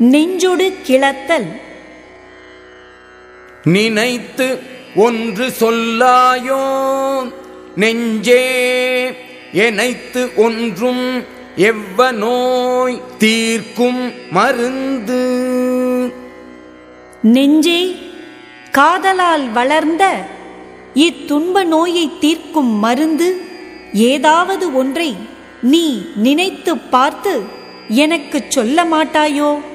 நெஞ்சொடு கிளத்தல். நினைத்து ஒன்று சொல்லாயோ? நெஞ்சே எனைத்து ஒன்றும் எவ்வ நோய் தீர்க்கும் மருந்து? நெஞ்சே காதலால் வளர்ந்த இத்துன்ப நோயை தீர்க்கும் மருந்து ஏதாவது ஒன்றை நீ நினைத்துப் பார்த்து எனக்குச் சொல்ல மாட்டாயோ?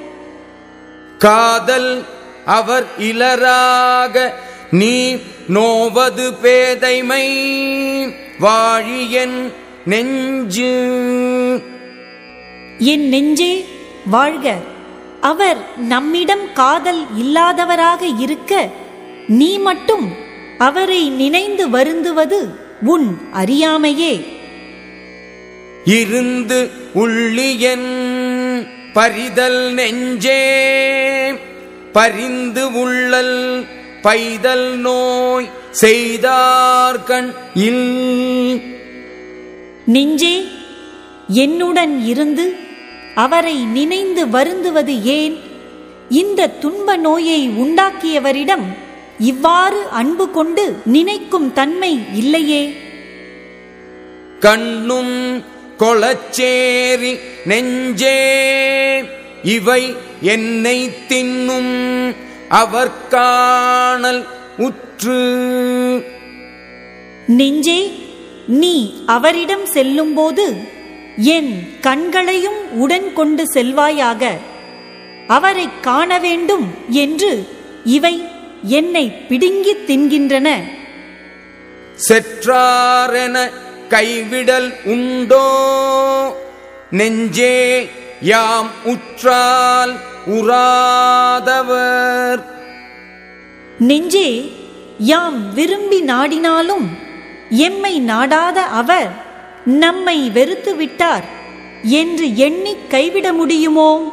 காதல் அவர் இலராக நீ நோவது பேதைமை வாழியன் நெஞ்சு. என் நெஞ்சே வாழ்க. அவர் நம்மிடம் காதல் இல்லாதவராக இருக்க நீ மட்டும் அவரை நினைந்து வருந்துவது உன் அறியாமையே. இருந்து உள்ளியன் பரிதல் நெஞ்சே பரிந்து உள்ளல் பைதல் நோய் செய்தார்கண் இல். நெஞ்சே என்னுடன் இருந்து அவரை நினைந்து வருந்துவது ஏன்? இந்த துன்ப நோயை உண்டாக்கியவரிடம் இவ்வாறு அன்பு கொண்டு நினைக்கும் தன்மை இல்லையே? கண்ணும் கொளச்சேரி நெஞ்சே. இவை என்னை தின்னும் அவர் காணல் உற்று. நெஞ்சே நீ அவரிடம் செல்லும்போது என் கண்களையும் உடன் கொண்டு செல்வாயாக. அவரை காண வேண்டும் என்று இவை என்னை பிடுங்கித் தின்கின்றன. செற்றாரென கைவிடல் உண்டோ? நெஞ்சே யாம் உற்றால் உறாதவர். நெஞ்சே யாம் விரும்பி நாடினாலும் எம்மை நாடாத அவர் நம்மை வெறுத்து விட்டார் என்று எண்ணிக் கைவிட முடியுமோ?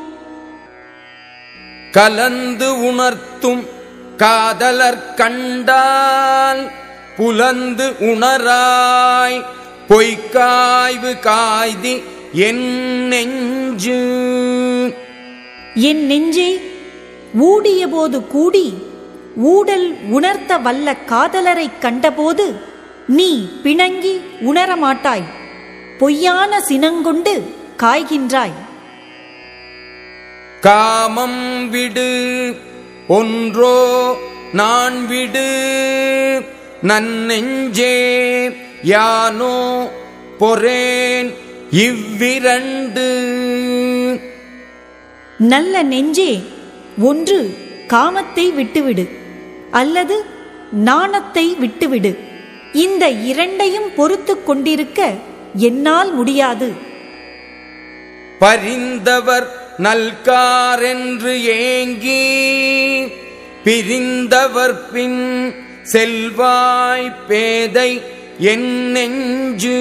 கலந்து உணர்த்தும் காதலர் கண்டால் புலந்து உணராய் பொய்க்காய்வு காய்தி என் நெஞ்சு. என் நெஞ்சே ஊடியபோது கூடி ஊடல் உணர்த்த வல்ல காதலரைக் கண்டபோது நீ பிணங்கி உணரமாட்டாய் பொய்யான சினங்கொண்டு காய்கின்றாய். காமம் விடு ஒன்றோ நான் விடு நன்னெஞ்சே. யானோ பொறேன் இவ்விரண்டு. நல்ல நெஞ்சே ஒன்று காமத்தை விட்டுவிடு அல்லது நாணத்தை விட்டுவிடு. இந்த இரண்டையும் பொறுத்துக் கொண்டிருக்க என்னால் முடியாது. பரிந்தவர் நல்காரென்று ஏங்கி பிரிந்தவர் பின் செல்வாய் பேதை என் நெஞ்சு.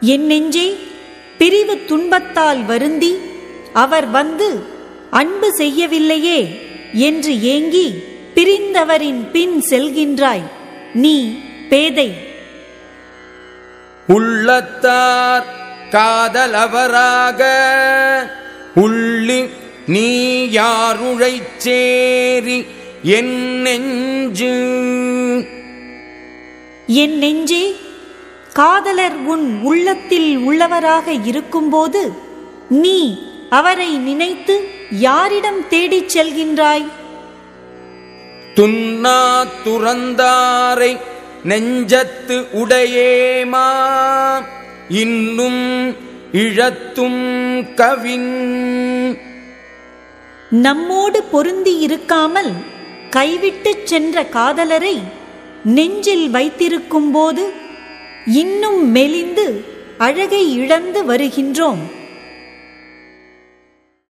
என் நெஞ்சே பிரிவு துன்பத்தால் வருந்தி அவர் வந்து அன்பு செய்யவில்லையே என்று ஏங்கி பிரிந்தவரின் பின் செல்கின்றாய் நீ பேதை. உள்ளத்தார் காதலவராக உள்ளி நீ யாருழைச் சேரி என் நெஞ்சு. என் நெஞ்சே காதலர் உன் உள்ளத்தில் உள்ளவராக இருக்கும்போது நீ அவரை நினைத்து யாரிடம் தேடிச் செல்கின்றாய்? துன்னா துறந்தாரை நெஞ்சத்து உடையேமா இன்னும் இழத்தும் கவின். நம்மோடு பொருந்தி இருக்காமல் கைவிட்டுச் சென்ற காதலரை நெஞ்சில் வைத்திருக்கும்போது இன்னும் மெலிந்து அழகை இழந்து வருகின்றோம்.